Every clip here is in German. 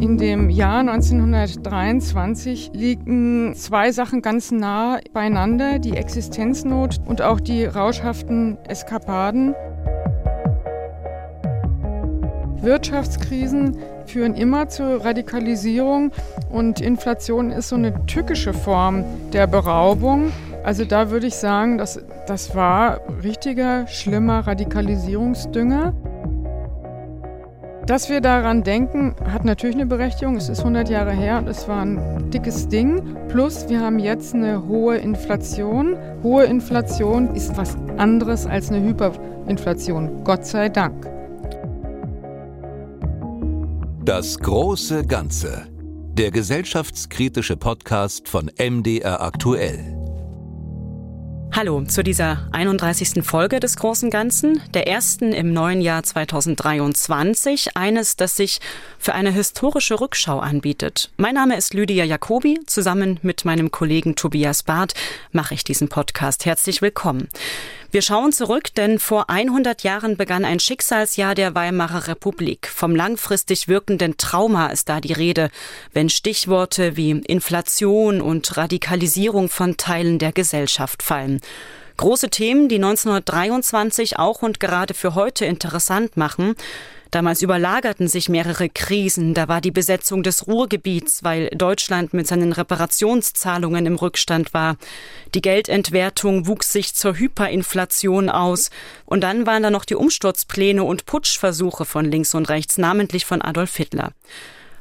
In dem Jahr 1923 liegen zwei Sachen ganz nah beieinander, die Existenznot und auch die rauschhaften Eskapaden. Wirtschaftskrisen führen immer zur Radikalisierung und Inflation ist so eine tückische Form der Beraubung. Also da würde ich sagen, das, das war richtiger, schlimmer Radikalisierungsdünger. Dass wir daran denken, hat natürlich eine Berechtigung. Es ist 100 Jahre her und es war ein dickes Ding. Plus, wir haben jetzt eine hohe Inflation. Hohe Inflation ist was anderes als eine Hyperinflation. Gott sei Dank. Das große Ganze. Der gesellschaftskritische Podcast von MDR aktuell. Hallo zu dieser 31. Folge des Großen Ganzen, der ersten im neuen Jahr 2023, eines, das sich für eine historische Rückschau anbietet. Mein Name ist Lydia Jacobi, zusammen mit meinem Kollegen Tobias Barth mache ich diesen Podcast. Herzlich willkommen. Wir schauen zurück, denn vor 100 Jahren begann ein Schicksalsjahr der Weimarer Republik. Vom langfristig wirkenden Trauma ist da die Rede, wenn Stichworte wie Inflation und Radikalisierung von Teilen der Gesellschaft fallen. Große Themen, die 1923 auch und gerade für heute interessant machen. Damals überlagerten sich mehrere Krisen. Da war die Besetzung des Ruhrgebiets, weil Deutschland mit seinen Reparationszahlungen im Rückstand war. Die Geldentwertung wuchs sich zur Hyperinflation aus. Und dann waren da noch die Umsturzpläne und Putschversuche von links und rechts, namentlich von Adolf Hitler.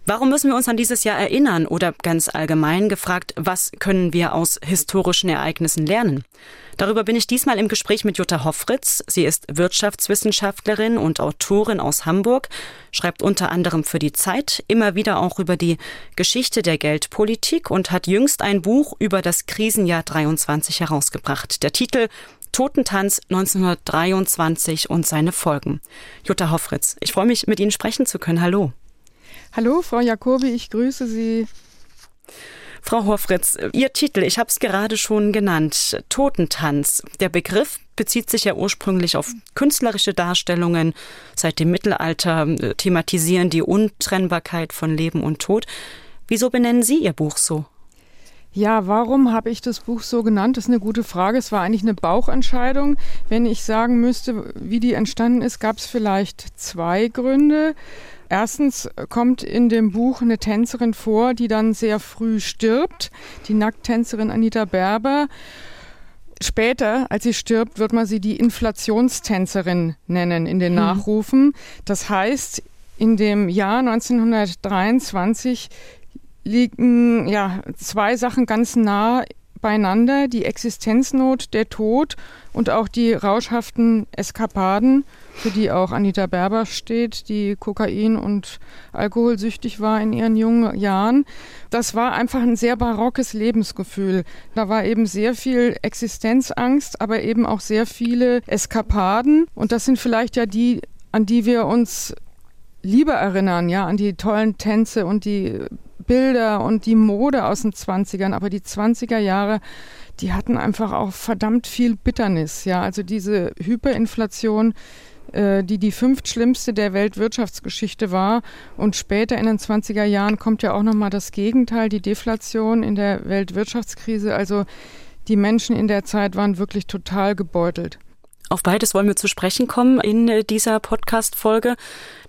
Warum müssen wir uns an dieses Jahr erinnern oder ganz allgemein gefragt, was können wir aus historischen Ereignissen lernen? Darüber bin ich diesmal im Gespräch mit Jutta Hoffritz. Sie ist Wirtschaftswissenschaftlerin und Autorin aus Hamburg, schreibt unter anderem für die Zeit immer wieder auch über die Geschichte der Geldpolitik und hat jüngst ein Buch über das Krisenjahr 23 herausgebracht. Der Titel Totentanz 1923 und seine Folgen. Jutta Hoffritz, ich freue mich, mit Ihnen sprechen zu können. Hallo. Hallo, Frau Jacobi, ich grüße Sie. Frau Horfritz, Ihr Titel, ich habe es gerade schon genannt, Totentanz. Der Begriff bezieht sich ja ursprünglich auf künstlerische Darstellungen. Seit dem Mittelalter äh, thematisieren die Untrennbarkeit von Leben und Tod. Wieso benennen Sie Ihr Buch so? Ja, warum habe ich das Buch so genannt? Das ist eine gute Frage. Es war eigentlich eine Bauchentscheidung. Wenn ich sagen müsste, wie die entstanden ist, gab es vielleicht zwei Gründe. Erstens kommt in dem Buch eine Tänzerin vor, die dann sehr früh stirbt, die Nackttänzerin Anita Berber. Später, als sie stirbt, wird man sie die Inflationstänzerin nennen in den hm. Nachrufen. Das heißt, in dem Jahr 1923 liegen ja zwei Sachen ganz nah beieinander, die Existenznot, der Tod und auch die rauschhaften Eskapaden, für die auch Anita Berber steht, die Kokain- und Alkoholsüchtig war in ihren jungen Jahren. Das war einfach ein sehr barockes Lebensgefühl. Da war eben sehr viel Existenzangst, aber eben auch sehr viele Eskapaden. Und das sind vielleicht ja die, an die wir uns lieber erinnern, ja, an die tollen Tänze und die Bilder und die Mode aus den 20ern, aber die 20er Jahre, die hatten einfach auch verdammt viel Bitternis. Ja, also diese Hyperinflation, äh, die die fünftschlimmste der Weltwirtschaftsgeschichte war. Und später in den 20er Jahren kommt ja auch nochmal das Gegenteil, die Deflation in der Weltwirtschaftskrise. Also die Menschen in der Zeit waren wirklich total gebeutelt. Auf beides wollen wir zu sprechen kommen in äh, dieser Podcast-Folge.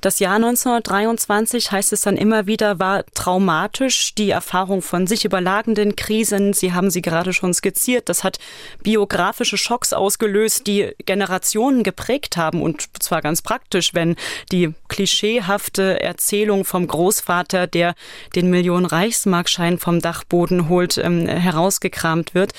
Das Jahr 1923 heißt es dann immer wieder, war traumatisch. Die Erfahrung von sich überlagenden Krisen, Sie haben sie gerade schon skizziert, das hat biografische Schocks ausgelöst, die Generationen geprägt haben und zwar ganz praktisch, wenn die klischeehafte Erzählung vom Großvater, der den Millionen Reichsmarkschein vom Dachboden holt, ähm, herausgekramt wird.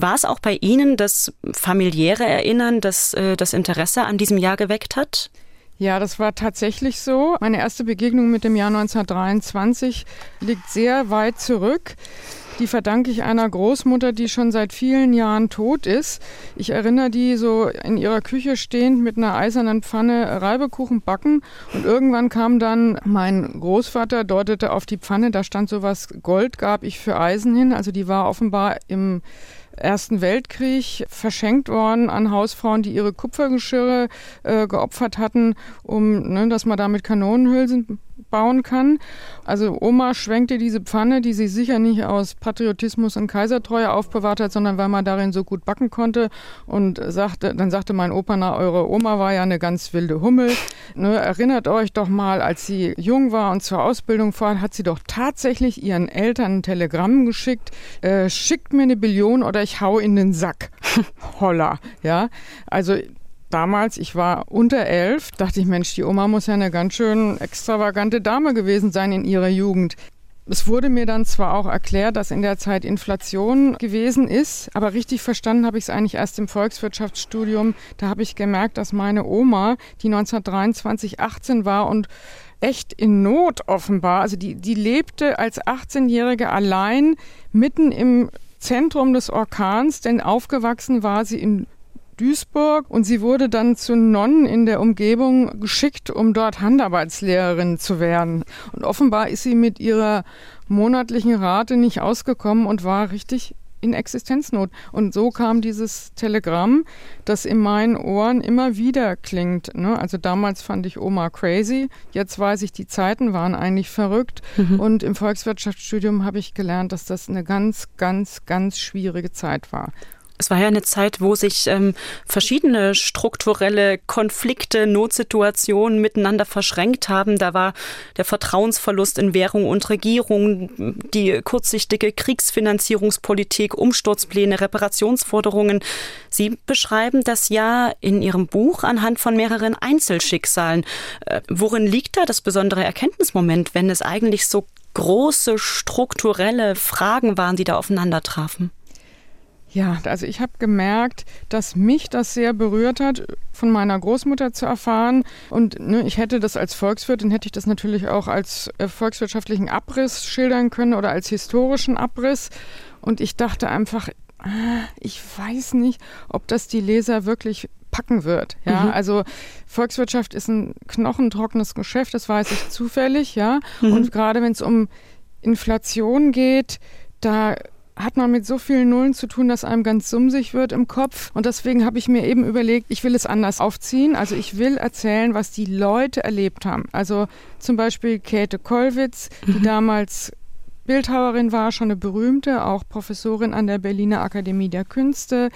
War es auch bei Ihnen das familiäre Erinnern, das äh, das Interesse an diesem Jahr geweckt hat? Ja, das war tatsächlich so. Meine erste Begegnung mit dem Jahr 1923 liegt sehr weit zurück. Die verdanke ich einer Großmutter, die schon seit vielen Jahren tot ist. Ich erinnere die so in ihrer Küche stehend mit einer eisernen Pfanne Reibekuchen backen. Und irgendwann kam dann mein Großvater, deutete auf die Pfanne, da stand sowas Gold gab ich für Eisen hin. Also die war offenbar im Ersten Weltkrieg verschenkt worden an Hausfrauen, die ihre Kupfergeschirre äh, geopfert hatten, um, ne, dass man damit Kanonenhülsen bauen kann. Also Oma schwenkte diese Pfanne, die sie sicher nicht aus Patriotismus und Kaisertreue aufbewahrt hat, sondern weil man darin so gut backen konnte. Und sagte, dann sagte mein Opa, na, eure Oma war ja eine ganz wilde Hummel. Ne, erinnert euch doch mal, als sie jung war und zur Ausbildung fuhr, hat sie doch tatsächlich ihren Eltern ein Telegramm geschickt, äh, schickt mir eine Billion oder ich hau in den Sack. Holla, ja. Also damals, ich war unter elf, dachte ich, Mensch, die Oma muss ja eine ganz schön extravagante Dame gewesen sein in ihrer Jugend. Es wurde mir dann zwar auch erklärt, dass in der Zeit Inflation gewesen ist, aber richtig verstanden habe ich es eigentlich erst im Volkswirtschaftsstudium. Da habe ich gemerkt, dass meine Oma, die 1923 18 war und echt in Not offenbar, also die, die lebte als 18-Jährige allein mitten im Zentrum des Orkans, denn aufgewachsen war sie in Duisburg und sie wurde dann zu Nonnen in der Umgebung geschickt, um dort Handarbeitslehrerin zu werden. Und offenbar ist sie mit ihrer monatlichen Rate nicht ausgekommen und war richtig in Existenznot. Und so kam dieses Telegramm, das in meinen Ohren immer wieder klingt. Ne? Also damals fand ich Oma crazy, jetzt weiß ich, die Zeiten waren eigentlich verrückt. Mhm. Und im Volkswirtschaftsstudium habe ich gelernt, dass das eine ganz, ganz, ganz schwierige Zeit war. Es war ja eine Zeit, wo sich ähm, verschiedene strukturelle Konflikte, Notsituationen miteinander verschränkt haben. Da war der Vertrauensverlust in Währung und Regierung, die kurzsichtige Kriegsfinanzierungspolitik, Umsturzpläne, Reparationsforderungen. Sie beschreiben das ja in Ihrem Buch anhand von mehreren Einzelschicksalen. Äh, worin liegt da das besondere Erkenntnismoment, wenn es eigentlich so große strukturelle Fragen waren, die da aufeinander trafen? Ja, also ich habe gemerkt, dass mich das sehr berührt hat, von meiner Großmutter zu erfahren. Und ne, ich hätte das als Volkswirtin, hätte ich das natürlich auch als äh, volkswirtschaftlichen Abriss schildern können oder als historischen Abriss. Und ich dachte einfach, ah, ich weiß nicht, ob das die Leser wirklich packen wird. Ja, mhm. also Volkswirtschaft ist ein knochentrockenes Geschäft, das weiß ich zufällig, ja. Mhm. Und gerade wenn es um Inflation geht, da hat man mit so vielen Nullen zu tun, dass einem ganz sumsig wird im Kopf. Und deswegen habe ich mir eben überlegt, ich will es anders aufziehen. Also ich will erzählen, was die Leute erlebt haben. Also zum Beispiel Käthe Kollwitz, die mhm. damals Bildhauerin war, schon eine berühmte, auch Professorin an der Berliner Akademie der Künste.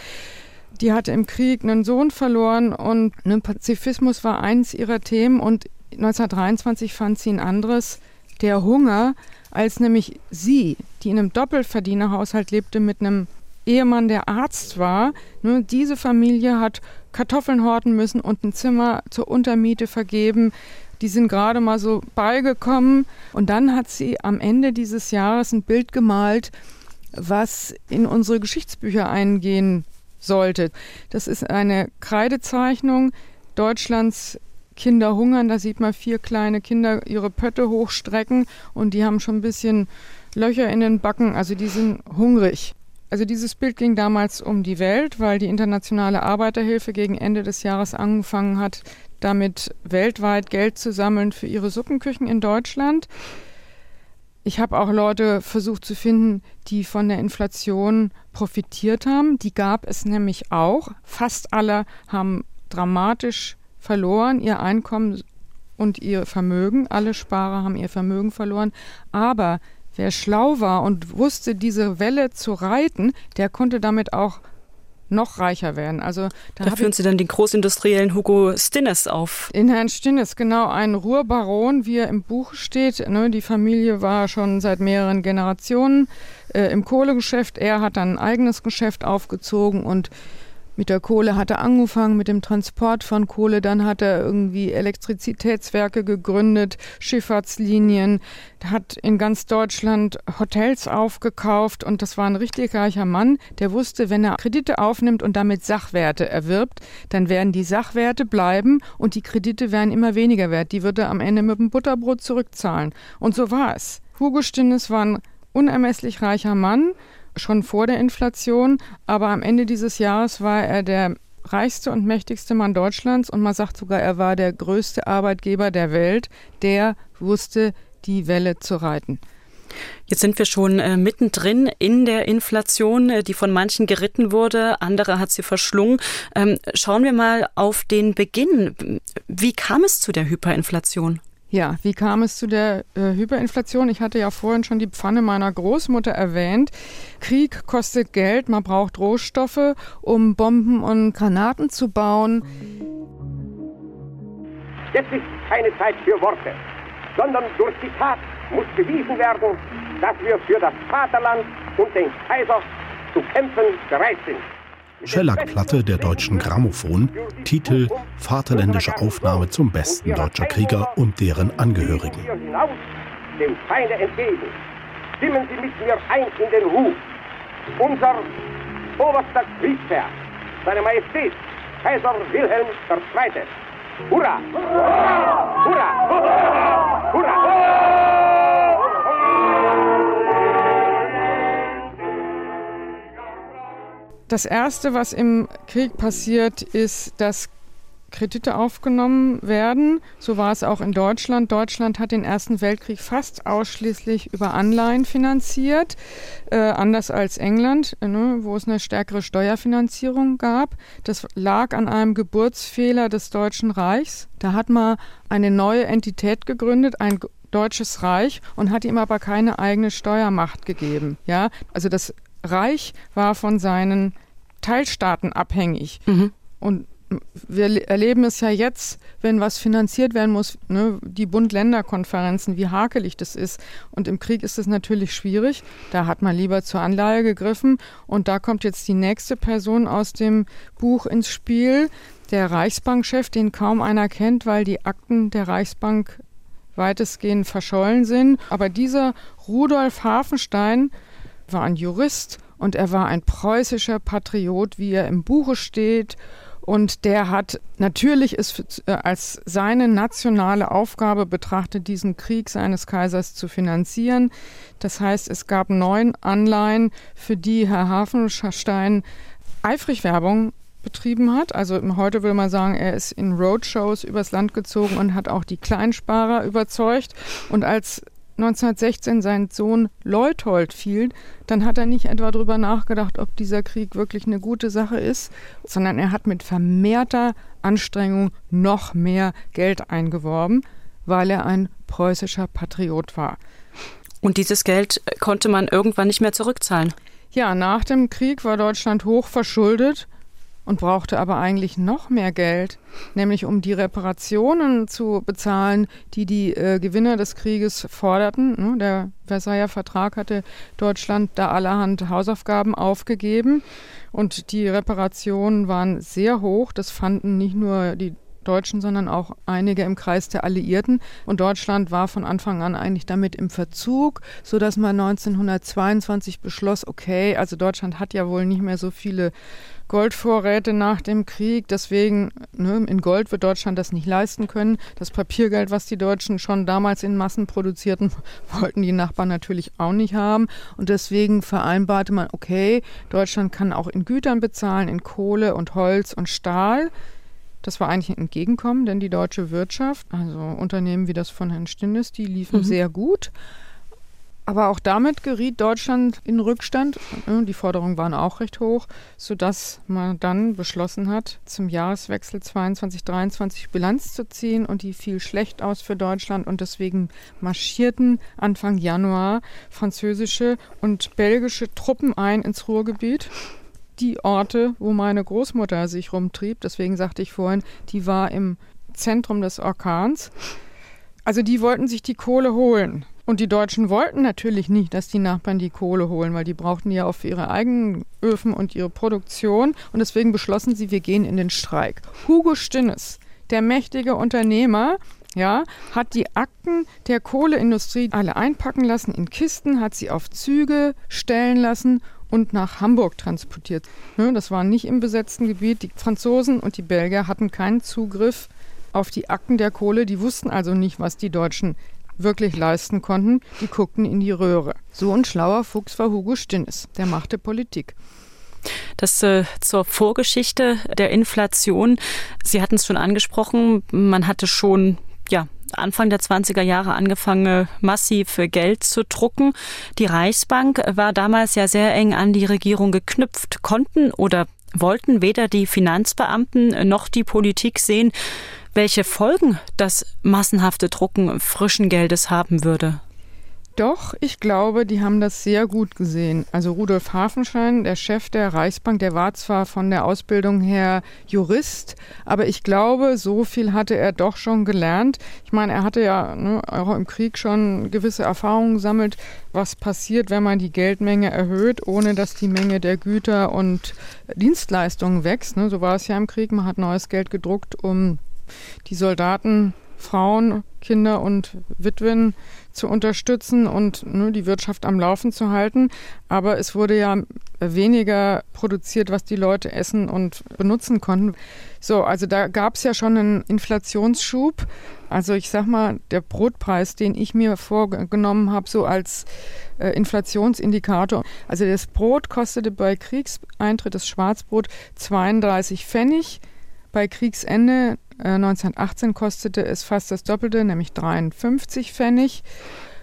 Die hatte im Krieg einen Sohn verloren und ne, Pazifismus war eins ihrer Themen und 1923 fand sie ein anderes, der Hunger als nämlich sie, die in einem Doppelverdienerhaushalt lebte mit einem Ehemann, der Arzt war. Ne, diese Familie hat Kartoffeln horten müssen und ein Zimmer zur Untermiete vergeben. Die sind gerade mal so beigekommen. Und dann hat sie am Ende dieses Jahres ein Bild gemalt, was in unsere Geschichtsbücher eingehen sollte. Das ist eine Kreidezeichnung Deutschlands Kinder hungern. Da sieht man vier kleine Kinder ihre Pötte hochstrecken und die haben schon ein bisschen Löcher in den Backen. Also die sind hungrig. Also dieses Bild ging damals um die Welt, weil die internationale Arbeiterhilfe gegen Ende des Jahres angefangen hat, damit weltweit Geld zu sammeln für ihre Suppenküchen in Deutschland. Ich habe auch Leute versucht zu finden, die von der Inflation profitiert haben. Die gab es nämlich auch. Fast alle haben dramatisch verloren, ihr Einkommen und ihr Vermögen. Alle Sparer haben ihr Vermögen verloren. Aber wer schlau war und wusste, diese Welle zu reiten, der konnte damit auch noch reicher werden. Also da, da führen Sie dann den Großindustriellen Hugo Stinnes auf. In Herrn Stinnes, genau, ein Ruhrbaron, wie er im Buch steht. Ne, die Familie war schon seit mehreren Generationen äh, im Kohlegeschäft. Er hat dann ein eigenes Geschäft aufgezogen und mit der Kohle hat er angefangen, mit dem Transport von Kohle. Dann hat er irgendwie Elektrizitätswerke gegründet, Schifffahrtslinien, hat in ganz Deutschland Hotels aufgekauft und das war ein richtig reicher Mann, der wusste, wenn er Kredite aufnimmt und damit Sachwerte erwirbt, dann werden die Sachwerte bleiben und die Kredite werden immer weniger wert. Die wird er am Ende mit dem Butterbrot zurückzahlen. Und so war es. Hugo Stinnes war ein unermesslich reicher Mann schon vor der Inflation, aber am Ende dieses Jahres war er der reichste und mächtigste Mann Deutschlands und man sagt sogar, er war der größte Arbeitgeber der Welt, der wusste, die Welle zu reiten. Jetzt sind wir schon äh, mittendrin in der Inflation, äh, die von manchen geritten wurde, andere hat sie verschlungen. Ähm, schauen wir mal auf den Beginn. Wie kam es zu der Hyperinflation? Ja, wie kam es zu der äh, Hyperinflation? Ich hatte ja vorhin schon die Pfanne meiner Großmutter erwähnt. Krieg kostet Geld, man braucht Rohstoffe, um Bomben und Granaten zu bauen. Jetzt ist keine Zeit für Worte, sondern durch die Tat muss bewiesen werden, dass wir für das Vaterland und den Kaiser zu kämpfen bereit sind. Schellackplatte der deutschen Grammophon, Titel Vaterländische Aufnahme zum besten deutscher Krieger und deren Angehörigen. Dem Feinde entgegen. Stimmen Sie mit mir ein in den Ruf. Unser oberster Kriegsherr, seine Majestät, Kaiser Wilhelm II. Hurra! Hurra! Hurra! Hurra! Das Erste, was im Krieg passiert, ist, dass Kredite aufgenommen werden. So war es auch in Deutschland. Deutschland hat den Ersten Weltkrieg fast ausschließlich über Anleihen finanziert, äh, anders als England, äh, ne, wo es eine stärkere Steuerfinanzierung gab. Das lag an einem Geburtsfehler des Deutschen Reichs. Da hat man eine neue Entität gegründet, ein Deutsches Reich und hat ihm aber keine eigene Steuermacht gegeben. Ja, also das Reich war von seinen Teilstaaten abhängig. Mhm. Und wir erleben es ja jetzt, wenn was finanziert werden muss, ne, die Bund-Länder-Konferenzen, wie hakelig das ist. Und im Krieg ist es natürlich schwierig. Da hat man lieber zur Anleihe gegriffen. Und da kommt jetzt die nächste Person aus dem Buch ins Spiel, der Reichsbankchef, den kaum einer kennt, weil die Akten der Reichsbank weitestgehend verschollen sind. Aber dieser Rudolf Hafenstein war ein Jurist und er war ein preußischer Patriot, wie er im Buche steht. Und der hat natürlich es äh, als seine nationale Aufgabe betrachtet, diesen Krieg seines Kaisers zu finanzieren. Das heißt, es gab neun Anleihen, für die Herr Hafenstein eifrig Werbung betrieben hat. Also heute will man sagen, er ist in Roadshows übers Land gezogen und hat auch die Kleinsparer überzeugt. Und als 1916 sein Sohn Leutold fiel, dann hat er nicht etwa darüber nachgedacht, ob dieser Krieg wirklich eine gute Sache ist, sondern er hat mit vermehrter Anstrengung noch mehr Geld eingeworben, weil er ein preußischer Patriot war. Und dieses Geld konnte man irgendwann nicht mehr zurückzahlen. Ja, nach dem Krieg war Deutschland hoch verschuldet und brauchte aber eigentlich noch mehr Geld, nämlich um die Reparationen zu bezahlen, die die äh, Gewinner des Krieges forderten. Ne? Der Versailler Vertrag hatte Deutschland da allerhand Hausaufgaben aufgegeben und die Reparationen waren sehr hoch. Das fanden nicht nur die Deutschen, sondern auch einige im Kreis der Alliierten. Und Deutschland war von Anfang an eigentlich damit im Verzug, sodass man 1922 beschloss, okay, also Deutschland hat ja wohl nicht mehr so viele Goldvorräte nach dem Krieg. Deswegen, ne, in Gold wird Deutschland das nicht leisten können. Das Papiergeld, was die Deutschen schon damals in Massen produzierten, wollten die Nachbarn natürlich auch nicht haben. Und deswegen vereinbarte man, okay, Deutschland kann auch in Gütern bezahlen, in Kohle und Holz und Stahl. Das war eigentlich ein Entgegenkommen, denn die deutsche Wirtschaft, also Unternehmen wie das von Herrn Stinnes, die liefen mhm. sehr gut. Aber auch damit geriet Deutschland in Rückstand. Die Forderungen waren auch recht hoch, sodass man dann beschlossen hat, zum Jahreswechsel 22-23 Bilanz zu ziehen und die fiel schlecht aus für Deutschland und deswegen marschierten Anfang Januar französische und belgische Truppen ein ins Ruhrgebiet. Die Orte, wo meine Großmutter sich rumtrieb, deswegen sagte ich vorhin, die war im Zentrum des Orkans. Also die wollten sich die Kohle holen. Und die Deutschen wollten natürlich nicht, dass die Nachbarn die Kohle holen, weil die brauchten ja auch für ihre eigenen Öfen und ihre Produktion. Und deswegen beschlossen sie, wir gehen in den Streik. Hugo Stinnes, der mächtige Unternehmer, ja, hat die Akten der Kohleindustrie alle einpacken lassen in Kisten, hat sie auf Züge stellen lassen und nach Hamburg transportiert. Ne, das war nicht im besetzten Gebiet. Die Franzosen und die Belgier hatten keinen Zugriff auf die Akten der Kohle. Die wussten also nicht, was die Deutschen wirklich leisten konnten, die guckten in die Röhre. So ein schlauer Fuchs war Hugo Stinnes, der machte Politik. Das äh, zur Vorgeschichte der Inflation. Sie hatten es schon angesprochen, man hatte schon ja, Anfang der 20er Jahre angefangen, massiv Geld zu drucken. Die Reichsbank war damals ja sehr eng an die Regierung geknüpft, konnten oder wollten weder die Finanzbeamten noch die Politik sehen, welche Folgen das massenhafte Drucken frischen Geldes haben würde. Doch, ich glaube, die haben das sehr gut gesehen. Also Rudolf Hafenschein, der Chef der Reichsbank, der war zwar von der Ausbildung her Jurist, aber ich glaube, so viel hatte er doch schon gelernt. Ich meine, er hatte ja ne, auch im Krieg schon gewisse Erfahrungen gesammelt, was passiert, wenn man die Geldmenge erhöht, ohne dass die Menge der Güter und Dienstleistungen wächst. Ne? So war es ja im Krieg. Man hat neues Geld gedruckt, um die Soldaten Frauen, Kinder und Witwen zu unterstützen und ne, die Wirtschaft am Laufen zu halten. Aber es wurde ja weniger produziert, was die Leute essen und benutzen konnten. So, also da gab es ja schon einen Inflationsschub. Also ich sag mal, der Brotpreis, den ich mir vorgenommen habe, so als äh, Inflationsindikator. Also das Brot kostete bei Kriegseintritt, das Schwarzbrot, 32 Pfennig. Bei Kriegsende 1918 äh, kostete es fast das Doppelte, nämlich 53 Pfennig.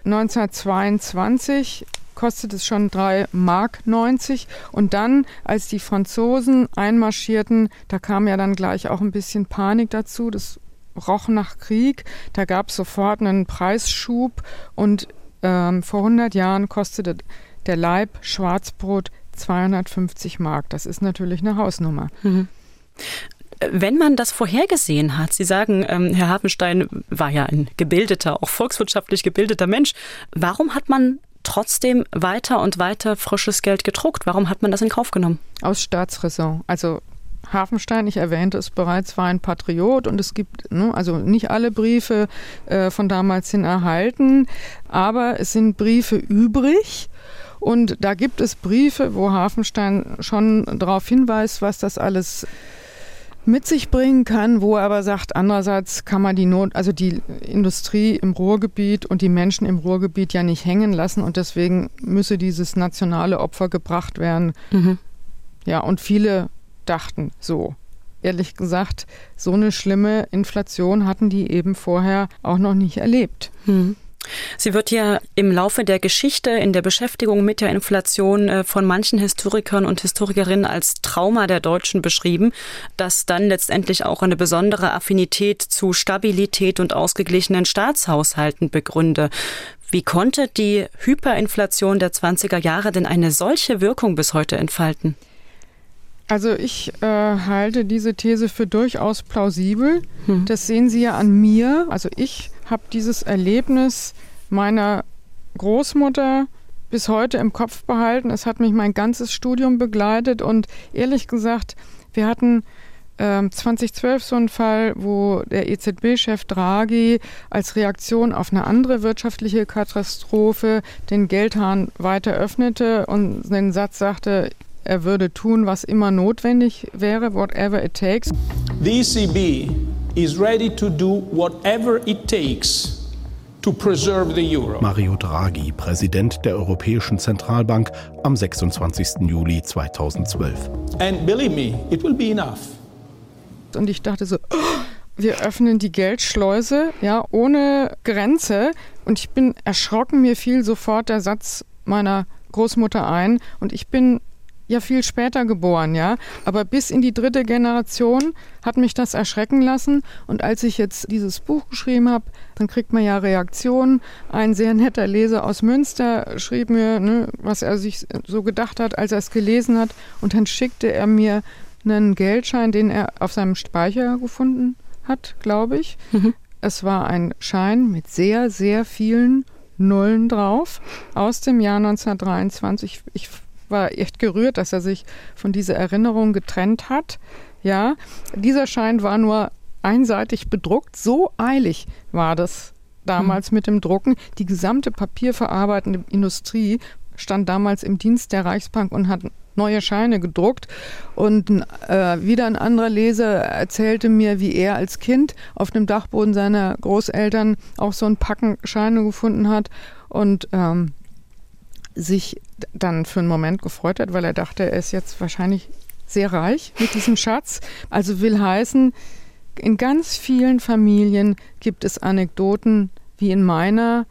1922 kostet es schon 3 Mark 90 und dann, als die Franzosen einmarschierten, da kam ja dann gleich auch ein bisschen Panik dazu, das roch nach Krieg, da gab es sofort einen Preisschub und ähm, vor 100 Jahren kostete der Leib Schwarzbrot 250 Mark. Das ist natürlich eine Hausnummer. Mhm. Wenn man das vorhergesehen hat, Sie sagen, ähm, Herr Hafenstein war ja ein gebildeter, auch volkswirtschaftlich gebildeter Mensch, warum hat man trotzdem weiter und weiter frisches Geld gedruckt? Warum hat man das in Kauf genommen? Aus Staatsräson. Also Hafenstein, ich erwähnte es bereits, war ein Patriot und es gibt, ne, also nicht alle Briefe äh, von damals sind erhalten, aber es sind Briefe übrig. Und da gibt es Briefe, wo Hafenstein schon darauf hinweist, was das alles mit sich bringen kann, wo er aber sagt, andererseits kann man die Not, also die Industrie im Ruhrgebiet und die Menschen im Ruhrgebiet ja nicht hängen lassen und deswegen müsse dieses nationale Opfer gebracht werden. Mhm. Ja, und viele dachten so. Ehrlich gesagt, so eine schlimme Inflation hatten die eben vorher auch noch nicht erlebt. Mhm. Sie wird ja im Laufe der Geschichte in der Beschäftigung mit der Inflation äh, von manchen Historikern und Historikerinnen als Trauma der Deutschen beschrieben, das dann letztendlich auch eine besondere Affinität zu Stabilität und ausgeglichenen Staatshaushalten begründe. Wie konnte die Hyperinflation der 20er Jahre denn eine solche Wirkung bis heute entfalten? Also ich äh, halte diese These für durchaus plausibel. Hm. Das sehen Sie ja an mir. Also ich habe dieses Erlebnis meiner Großmutter bis heute im Kopf behalten. Es hat mich mein ganzes Studium begleitet und ehrlich gesagt, wir hatten ähm, 2012 so einen Fall, wo der EZB-Chef Draghi als Reaktion auf eine andere wirtschaftliche Katastrophe den Geldhahn weiter öffnete und den Satz sagte, er würde tun, was immer notwendig wäre, whatever it takes. The ECB is ready to do whatever it takes to preserve the euro. Mario Draghi, Präsident der Europäischen Zentralbank am 26. Juli 2012. And believe me, it will be enough. Und ich dachte so, oh, wir öffnen die Geldschleuse, ja, ohne Grenze. Und ich bin erschrocken, mir fiel sofort der Satz meiner Großmutter ein. Und ich bin ja viel später geboren, ja. Aber bis in die dritte Generation hat mich das erschrecken lassen. Und als ich jetzt dieses Buch geschrieben habe, dann kriegt man ja Reaktionen. Ein sehr netter Leser aus Münster schrieb mir, ne, was er sich so gedacht hat, als er es gelesen hat. Und dann schickte er mir einen Geldschein, den er auf seinem Speicher gefunden hat, glaube ich. Mhm. Es war ein Schein mit sehr, sehr vielen Nullen drauf aus dem Jahr 1923. Ich war echt gerührt, dass er sich von dieser Erinnerung getrennt hat. Ja, dieser Schein war nur einseitig bedruckt. So eilig war das damals hm. mit dem Drucken. Die gesamte papierverarbeitende Industrie stand damals im Dienst der Reichsbank und hat neue Scheine gedruckt. Und äh, wieder ein anderer Leser erzählte mir, wie er als Kind auf dem Dachboden seiner Großeltern auch so ein Packen Scheine gefunden hat. Und ähm, sich dann für einen Moment gefreut hat, weil er dachte, er ist jetzt wahrscheinlich sehr reich mit diesem Schatz. Also will heißen, in ganz vielen Familien gibt es Anekdoten wie in meiner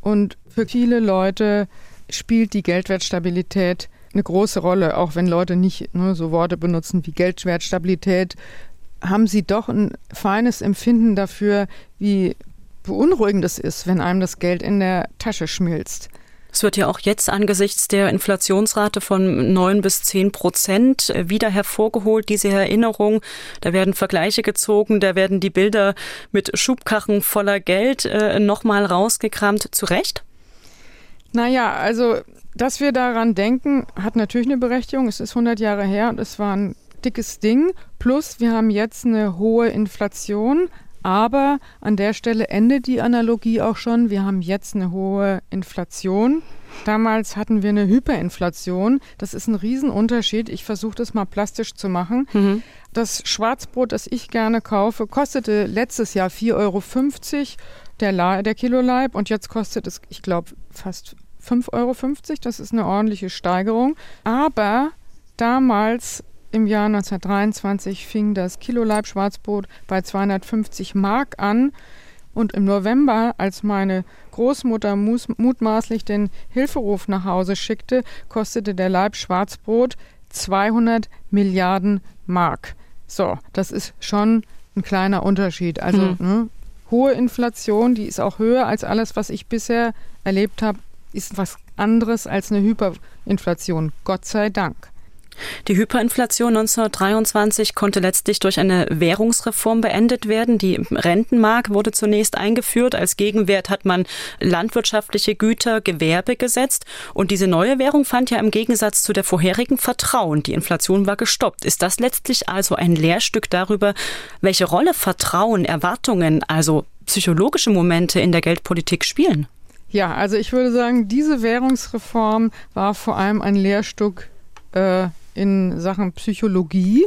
und für viele Leute spielt die Geldwertstabilität eine große Rolle, auch wenn Leute nicht ne, so Worte benutzen wie Geldwertstabilität. haben sie doch ein feines Empfinden dafür, wie beunruhigend es ist, wenn einem das Geld in der Tasche schmilzt. Es wird ja auch jetzt angesichts der Inflationsrate von neun bis zehn Prozent äh, wieder hervorgeholt, diese Erinnerung. Da werden Vergleiche gezogen, da werden die Bilder mit Schubkachen voller Geld äh, nochmal rausgekramt. Zu Recht? Naja, also, dass wir daran denken, hat natürlich eine Berechtigung. Es ist 100 Jahre her und es war ein dickes Ding. Plus, wir haben jetzt eine hohe Inflation. Aber an der Stelle endet die Analogie auch schon. Wir haben jetzt eine hohe Inflation. Damals hatten wir eine Hyperinflation. Das ist ein Riesenunterschied. Ich versuche das mal plastisch zu machen. Mhm. Das Schwarzbrot, das ich gerne kaufe, kostete letztes Jahr 4,50 Euro der, der Kiloleib und jetzt kostet es, ich glaube, fast 5,50 Euro. Das ist eine ordentliche Steigerung. Aber damals im Jahr 1923 fing das Kilo Leib Schwarzbrot bei 250 Mark an. Und im November, als meine Großmutter mutmaßlich den Hilferuf nach Hause schickte, kostete der Leib Schwarzbrot 200 Milliarden Mark. So, das ist schon ein kleiner Unterschied. Also mhm. ne, hohe Inflation, die ist auch höher als alles, was ich bisher erlebt habe, ist was anderes als eine Hyperinflation. Gott sei Dank. Die Hyperinflation 1923 konnte letztlich durch eine Währungsreform beendet werden. Die Rentenmark wurde zunächst eingeführt. Als Gegenwert hat man landwirtschaftliche Güter, Gewerbe gesetzt. Und diese neue Währung fand ja im Gegensatz zu der vorherigen Vertrauen. Die Inflation war gestoppt. Ist das letztlich also ein Lehrstück darüber, welche Rolle Vertrauen, Erwartungen, also psychologische Momente in der Geldpolitik spielen? Ja, also ich würde sagen, diese Währungsreform war vor allem ein Lehrstück äh, in Sachen Psychologie.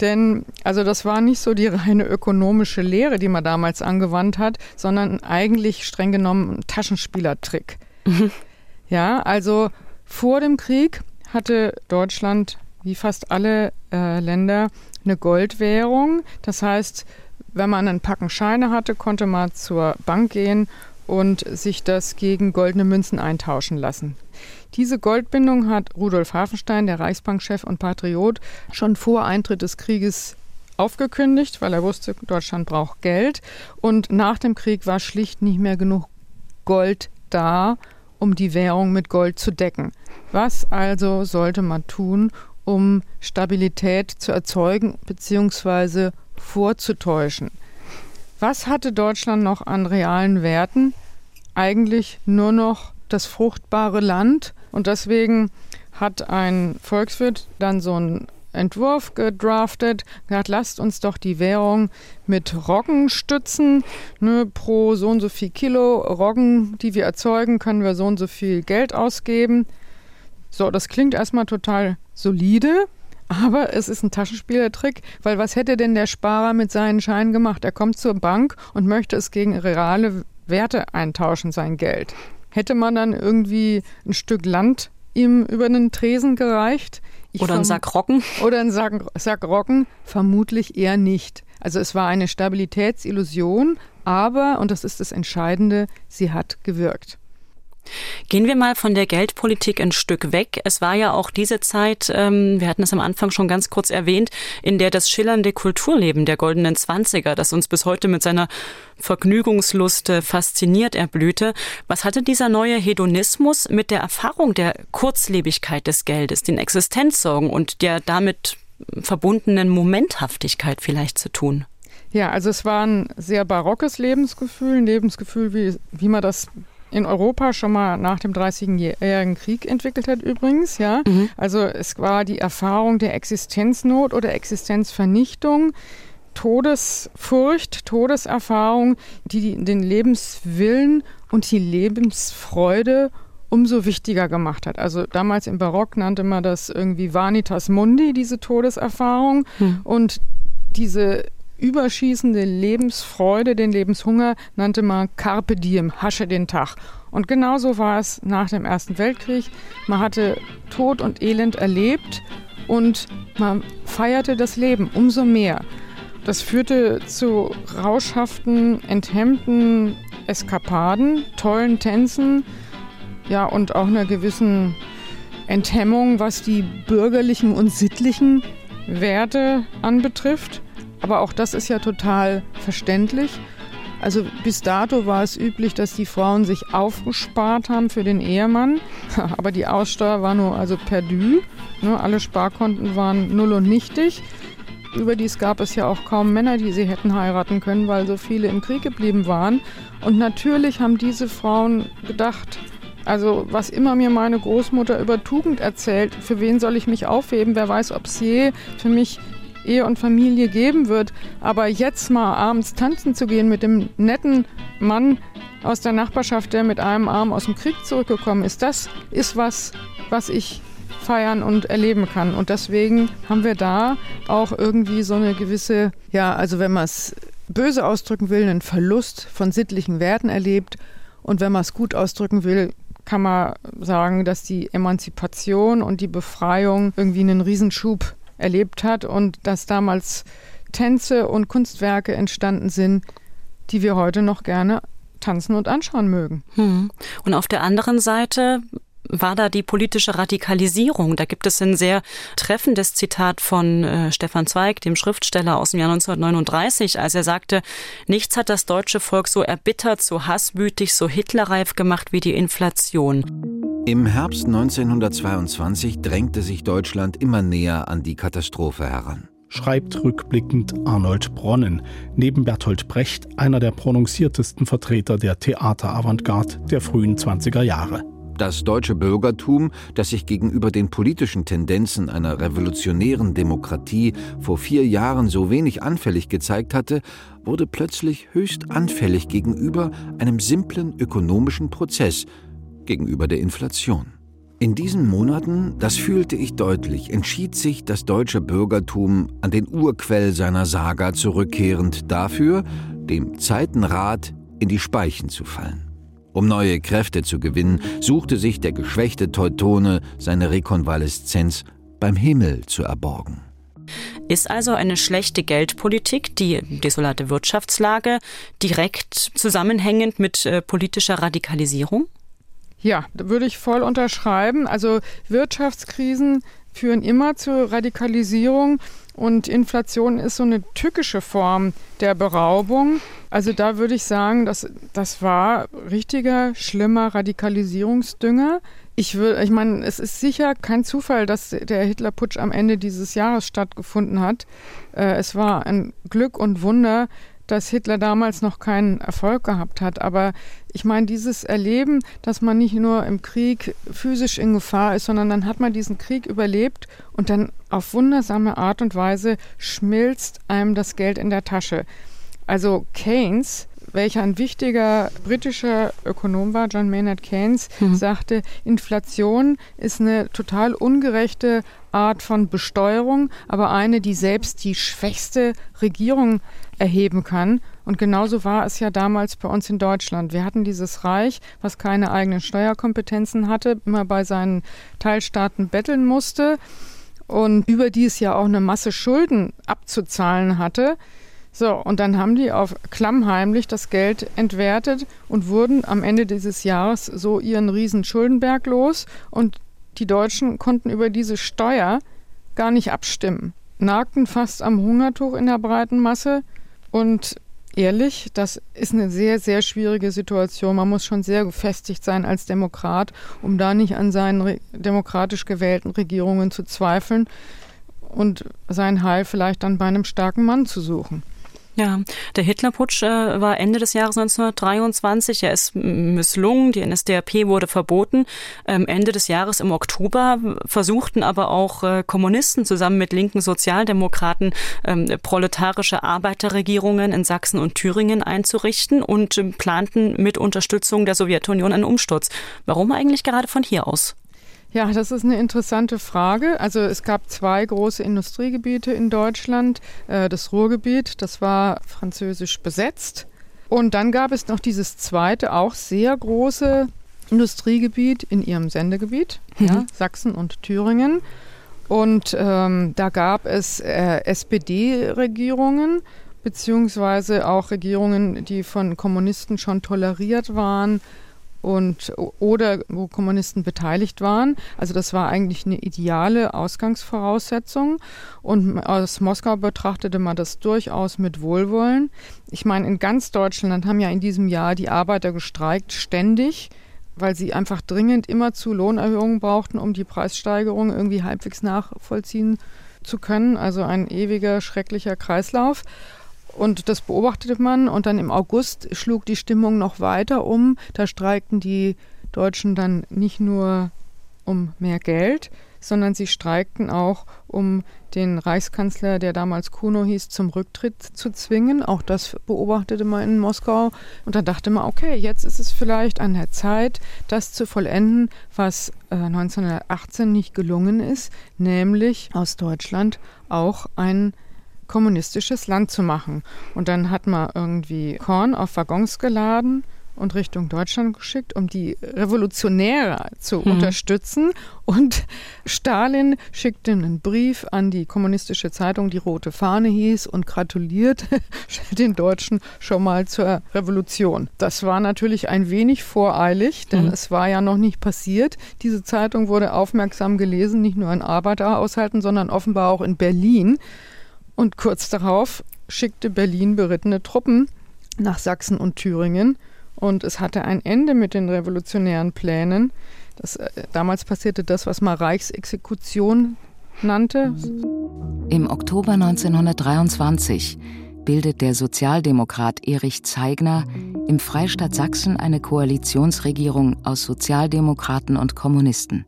Denn also das war nicht so die reine ökonomische Lehre, die man damals angewandt hat, sondern eigentlich streng genommen ein Taschenspielertrick. Mhm. Ja, also vor dem Krieg hatte Deutschland wie fast alle äh, Länder eine Goldwährung. Das heißt, wenn man einen Packen Scheine hatte, konnte man zur Bank gehen und sich das gegen goldene Münzen eintauschen lassen. Diese Goldbindung hat Rudolf Hafenstein, der Reichsbankchef und Patriot, schon vor Eintritt des Krieges aufgekündigt, weil er wusste, Deutschland braucht Geld. Und nach dem Krieg war schlicht nicht mehr genug Gold da, um die Währung mit Gold zu decken. Was also sollte man tun, um Stabilität zu erzeugen bzw. vorzutäuschen? Was hatte Deutschland noch an realen Werten? Eigentlich nur noch das fruchtbare Land. Und deswegen hat ein Volkswirt dann so einen Entwurf gedraftet, gesagt, lasst uns doch die Währung mit Roggen stützen. Ne, pro so und so viel Kilo Roggen, die wir erzeugen, können wir so und so viel Geld ausgeben. So, das klingt erstmal total solide, aber es ist ein Taschenspielertrick, weil was hätte denn der Sparer mit seinen Scheinen gemacht? Er kommt zur Bank und möchte es gegen reale Werte eintauschen, sein Geld. Hätte man dann irgendwie ein Stück Land ihm über einen Tresen gereicht? Ich oder ein Sack Rocken? Oder ein Sack, Sack Rocken? Vermutlich eher nicht. Also es war eine Stabilitätsillusion, aber, und das ist das Entscheidende, sie hat gewirkt. Gehen wir mal von der Geldpolitik ein Stück weg. Es war ja auch diese Zeit, ähm, wir hatten es am Anfang schon ganz kurz erwähnt, in der das schillernde Kulturleben der goldenen Zwanziger, das uns bis heute mit seiner Vergnügungslust äh, fasziniert, erblühte. Was hatte dieser neue Hedonismus mit der Erfahrung der Kurzlebigkeit des Geldes, den Existenzsorgen und der damit verbundenen Momenthaftigkeit vielleicht zu tun? Ja, also es war ein sehr barockes Lebensgefühl, ein Lebensgefühl, wie, wie man das in Europa schon mal nach dem Dreißigjährigen Krieg entwickelt hat übrigens, ja. Mhm. Also es war die Erfahrung der Existenznot oder Existenzvernichtung, Todesfurcht, Todeserfahrung, die den Lebenswillen und die Lebensfreude umso wichtiger gemacht hat. Also damals im Barock nannte man das irgendwie Vanitas Mundi, diese Todeserfahrung. Mhm. Und diese überschießende Lebensfreude, den Lebenshunger nannte man Carpe Diem, hasche den Tag. Und genauso war es nach dem Ersten Weltkrieg. Man hatte Tod und Elend erlebt und man feierte das Leben umso mehr. Das führte zu rauschhaften, enthemmten Eskapaden, tollen Tänzen, ja, und auch einer gewissen Enthemmung, was die bürgerlichen und sittlichen Werte anbetrifft. Aber auch das ist ja total verständlich. Also bis dato war es üblich, dass die Frauen sich aufgespart haben für den Ehemann. Aber die Aussteuer war nur also perdu. Ne, alle Sparkonten waren null und nichtig. Überdies gab es ja auch kaum Männer, die sie hätten heiraten können, weil so viele im Krieg geblieben waren. Und natürlich haben diese Frauen gedacht, also was immer mir meine Großmutter über Tugend erzählt, für wen soll ich mich aufheben? Wer weiß, ob es je für mich Ehe und Familie geben wird. Aber jetzt mal abends tanzen zu gehen mit dem netten Mann aus der Nachbarschaft, der mit einem Arm aus dem Krieg zurückgekommen ist, das ist was, was ich feiern und erleben kann. Und deswegen haben wir da auch irgendwie so eine gewisse, ja, also wenn man es böse ausdrücken will, einen Verlust von sittlichen Werten erlebt. Und wenn man es gut ausdrücken will, kann man sagen, dass die Emanzipation und die Befreiung irgendwie einen Riesenschub erlebt hat und dass damals Tänze und Kunstwerke entstanden sind, die wir heute noch gerne tanzen und anschauen mögen. Hm. Und auf der anderen Seite war da die politische Radikalisierung. Da gibt es ein sehr treffendes Zitat von äh, Stefan Zweig, dem Schriftsteller aus dem Jahr 1939, als er sagte, nichts hat das deutsche Volk so erbittert, so hasswütig, so hitlerreif gemacht wie die Inflation. Im Herbst 1922 drängte sich Deutschland immer näher an die Katastrophe heran schreibt rückblickend Arnold Bronnen, neben Bertolt Brecht einer der prononciertesten Vertreter der Theateravantgarde der frühen 20er Jahre. Das deutsche Bürgertum, das sich gegenüber den politischen Tendenzen einer revolutionären Demokratie vor vier Jahren so wenig anfällig gezeigt hatte, wurde plötzlich höchst anfällig gegenüber einem simplen ökonomischen Prozess, gegenüber der Inflation. In diesen Monaten, das fühlte ich deutlich, entschied sich das deutsche Bürgertum an den Urquell seiner Saga zurückkehrend dafür, dem Zeitenrad in die Speichen zu fallen. Um neue Kräfte zu gewinnen, suchte sich der geschwächte Teutone seine Rekonvaleszenz beim Himmel zu erborgen. Ist also eine schlechte Geldpolitik, die desolate Wirtschaftslage, direkt zusammenhängend mit äh, politischer Radikalisierung? Ja, da würde ich voll unterschreiben. Also Wirtschaftskrisen führen immer zur Radikalisierung und Inflation ist so eine tückische Form der Beraubung. Also da würde ich sagen, dass das war richtiger, schlimmer Radikalisierungsdünger. Ich, will, ich meine, es ist sicher kein Zufall, dass der Hitlerputsch am Ende dieses Jahres stattgefunden hat. Äh, es war ein Glück und Wunder, dass Hitler damals noch keinen Erfolg gehabt hat. Aber ich meine, dieses Erleben, dass man nicht nur im Krieg physisch in Gefahr ist, sondern dann hat man diesen Krieg überlebt und dann auf wundersame Art und Weise schmilzt einem das Geld in der Tasche. Also Keynes, welcher ein wichtiger britischer Ökonom war, John Maynard Keynes, mhm. sagte, Inflation ist eine total ungerechte Art von Besteuerung, aber eine, die selbst die schwächste Regierung erheben kann. Und genauso war es ja damals bei uns in Deutschland. Wir hatten dieses Reich, was keine eigenen Steuerkompetenzen hatte, immer bei seinen Teilstaaten betteln musste und überdies ja auch eine Masse Schulden abzuzahlen hatte. So, und dann haben die auf klammheimlich das Geld entwertet und wurden am Ende dieses Jahres so ihren riesen Schuldenberg los und die Deutschen konnten über diese Steuer gar nicht abstimmen, nagten fast am Hungertuch in der breiten Masse und ehrlich, das ist eine sehr, sehr schwierige Situation. Man muss schon sehr gefestigt sein als Demokrat, um da nicht an seinen demokratisch gewählten Regierungen zu zweifeln und sein Heil vielleicht dann bei einem starken Mann zu suchen. Ja, der Hitlerputsch äh, war Ende des Jahres 1923. Er ist misslungen. Die NSDAP wurde verboten. Ähm, Ende des Jahres im Oktober versuchten aber auch äh, Kommunisten zusammen mit linken Sozialdemokraten ähm, proletarische Arbeiterregierungen in Sachsen und Thüringen einzurichten und ähm, planten mit Unterstützung der Sowjetunion einen Umsturz. Warum eigentlich gerade von hier aus? Ja, das ist eine interessante Frage. Also es gab zwei große Industriegebiete in Deutschland. Äh, das Ruhrgebiet, das war französisch besetzt. Und dann gab es noch dieses zweite, auch sehr große Industriegebiet in ihrem Sendegebiet, mhm. ja, Sachsen und Thüringen. Und ähm, da gab es äh, SPD-Regierungen, beziehungsweise auch Regierungen, die von Kommunisten schon toleriert waren und oder wo Kommunisten beteiligt waren. Also das war eigentlich eine ideale Ausgangsvoraussetzung und aus Moskau betrachtete man das durchaus mit Wohlwollen. Ich meine, in ganz Deutschland haben ja in diesem Jahr die Arbeiter gestreikt, ständig weil sie einfach dringend immer zu Lohnerhöhungen brauchten, um die Preissteigerung irgendwie halbwegs nachvollziehen zu können. Also ein ewiger, schrecklicher Kreislauf. Und das beobachtete man. Und dann im August schlug die Stimmung noch weiter um. Da streikten die Deutschen dann nicht nur um mehr Geld, sondern sie streikten auch, um den Reichskanzler, der damals Kuno hieß, zum Rücktritt zu zwingen. Auch das beobachtete man in Moskau. Und dann dachte man, okay, jetzt ist es vielleicht an der Zeit, das zu vollenden, was äh, 1918 nicht gelungen ist, nämlich aus Deutschland auch ein kommunistisches Land zu machen. Und dann hat man irgendwie Korn auf Waggons geladen und Richtung Deutschland geschickt, um die Revolutionäre zu mhm. unterstützen. Und Stalin schickte einen Brief an die kommunistische Zeitung, die Rote Fahne hieß, und gratuliert den Deutschen schon mal zur Revolution. Das war natürlich ein wenig voreilig, denn mhm. es war ja noch nicht passiert. Diese Zeitung wurde aufmerksam gelesen, nicht nur in Arbeiterhaushalten, sondern offenbar auch in Berlin. Und kurz darauf schickte Berlin berittene Truppen nach Sachsen und Thüringen und es hatte ein Ende mit den revolutionären Plänen. Das, äh, damals passierte das, was man Reichsexekution nannte. Im Oktober 1923 bildet der Sozialdemokrat Erich Zeigner im Freistaat Sachsen eine Koalitionsregierung aus Sozialdemokraten und Kommunisten.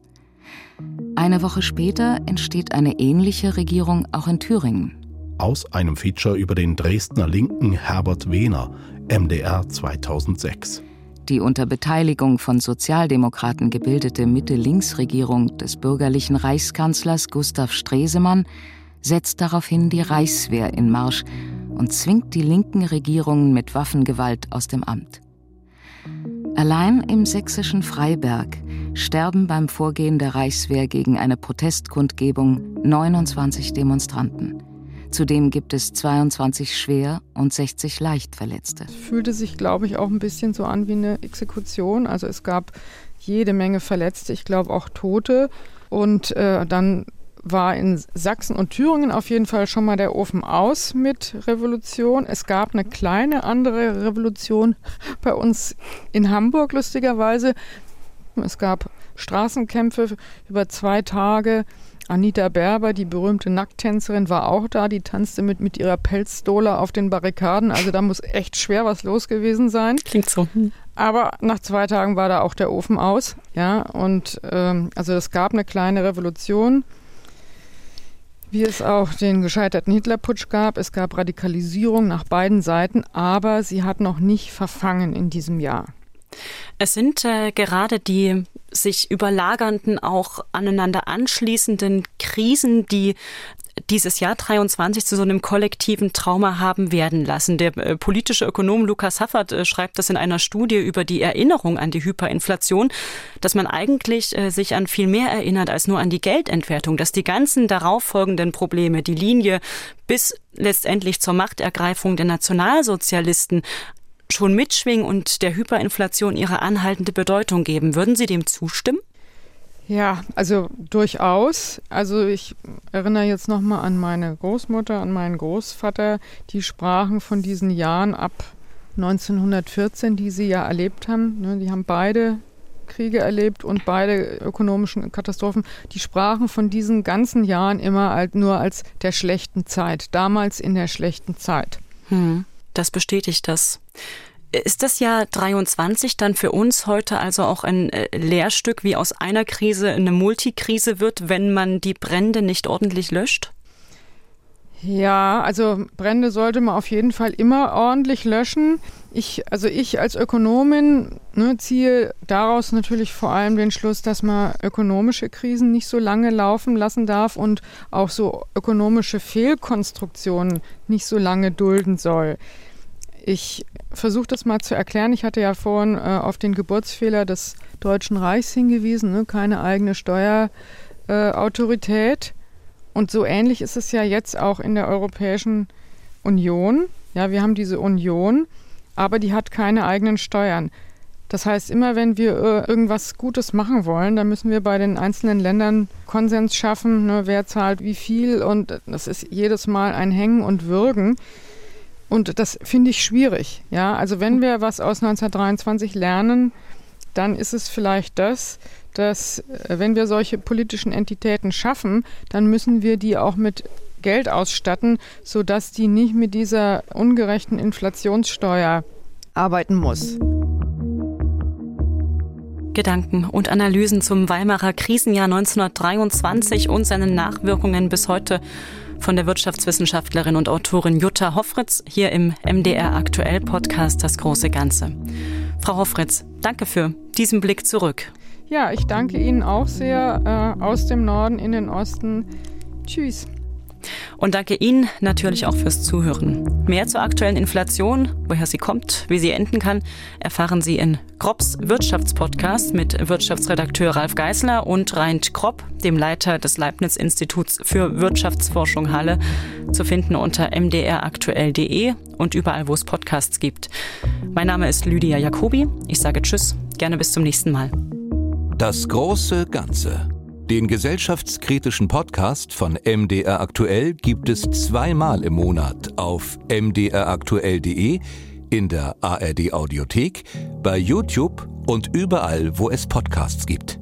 Eine Woche später entsteht eine ähnliche Regierung auch in Thüringen. Aus einem Feature über den Dresdner Linken Herbert Wehner, MDR 2006. Die unter Beteiligung von Sozialdemokraten gebildete Mitte-Links-Regierung des bürgerlichen Reichskanzlers Gustav Stresemann setzt daraufhin die Reichswehr in Marsch und zwingt die linken Regierungen mit Waffengewalt aus dem Amt. Allein im sächsischen Freiberg sterben beim Vorgehen der Reichswehr gegen eine Protestkundgebung 29 Demonstranten. Zudem gibt es 22 schwer und 60 leicht Verletzte. Es fühlte sich, glaube ich, auch ein bisschen so an wie eine Exekution. Also es gab jede Menge Verletzte, ich glaube auch Tote. Und äh, dann war in Sachsen und Thüringen auf jeden Fall schon mal der Ofen aus mit Revolution. Es gab eine kleine andere Revolution bei uns in Hamburg, lustigerweise. Es gab Straßenkämpfe über zwei Tage Anita Berber, die berühmte Nackttänzerin, war auch da. Die tanzte mit, mit ihrer Pelzdola auf den Barrikaden. Also da muss echt schwer was los gewesen sein. Klingt so. Hm. Aber nach zwei Tagen war da auch der Ofen aus. Ja, und ähm, also es gab eine kleine Revolution, wie es auch den gescheiterten Hitlerputsch gab. Es gab Radikalisierung nach beiden Seiten, aber sie hat noch nicht verfangen in diesem Jahr. Es sind äh, gerade die sich überlagernden, auch aneinander anschließenden Krisen, die dieses Jahr 23 zu so einem kollektiven Trauma haben werden lassen. Der äh, politische Ökonom Lukas Haffert äh, schreibt das in einer Studie über die Erinnerung an die Hyperinflation, dass man eigentlich äh, sich an viel mehr erinnert als nur an die Geldentwertung, dass die ganzen darauffolgenden Probleme, die Linie bis letztendlich zur Machtergreifung der Nationalsozialisten schon mitschwingen und der Hyperinflation ihre anhaltende Bedeutung geben. Würden Sie dem zustimmen? Ja, also durchaus. Also ich erinnere jetzt noch mal an meine Großmutter, an meinen Großvater, die sprachen von diesen Jahren ab 1914, die sie ja erlebt haben. Ne, die haben beide Kriege erlebt und beide ökonomischen Katastrophen. Die sprachen von diesen ganzen Jahren immer nur als der schlechten Zeit. Damals in der schlechten Zeit. Hm. Das bestätigt das. Ist das Jahr 23 dann für uns heute also auch ein äh, Lehrstück, wie aus einer Krise eine Multikrise wird, wenn man die Brände nicht ordentlich löscht? Ja, also Brände sollte man auf jeden Fall immer ordentlich löschen. Ich, also ich als Ökonomin ne, ziehe daraus natürlich vor allem den Schluss, dass man ökonomische Krisen nicht so lange laufen lassen darf und auch so ökonomische Fehlkonstruktionen nicht so lange dulden soll. Ich versuche das mal zu erklären. Ich hatte ja vorhin äh, auf den Geburtsfehler des Deutschen Reichs hingewiesen, ne? keine eigene Steuerautorität. Äh, und so ähnlich ist es ja jetzt auch in der Europäischen Union. Ja, wir haben diese Union, aber die hat keine eigenen Steuern. Das heißt, immer wenn wir äh, irgendwas Gutes machen wollen, dann müssen wir bei den einzelnen Ländern Konsens schaffen, ne, wer zahlt wie viel und das ist jedes Mal ein Hängen und Würgen. Und das finde ich schwierig. Ja, also wenn wir was aus 1923 lernen, dann ist es vielleicht das, dass äh, wenn wir solche politischen Entitäten schaffen, dann müssen wir die auch mit Geld ausstatten, sodass die nicht mit dieser ungerechten Inflationssteuer arbeiten muss. Gedanken und Analysen zum Weimarer Krisenjahr 1923 und seinen Nachwirkungen bis heute von der Wirtschaftswissenschaftlerin und Autorin Jutta Hoffritz hier im MDR Aktuell Podcast Das große Ganze. Frau Hoffritz, danke für diesen Blick zurück. Ja, ich danke Ihnen auch sehr äh, aus dem Norden in den Osten. Tschüss. Und danke Ihnen natürlich auch fürs Zuhören. Mehr zur aktuellen Inflation, woher sie kommt, wie sie enden kann, erfahren Sie in Kropps Wirtschaftspodcast mit Wirtschaftsredakteur Ralf Geißler und Reint Kropp, dem Leiter des Leibniz-Instituts für Wirtschaftsforschung Halle, zu finden unter mdraktuell.de und überall, wo es Podcasts gibt. Mein Name ist Lydia Jacobi. Ich sage Tschüss, gerne bis zum nächsten Mal. Das große Ganze. Den gesellschaftskritischen Podcast von MDR Aktuell gibt es zweimal im Monat auf mdraktuell.de, in der ARD Audiothek, bei YouTube und überall, wo es Podcasts gibt.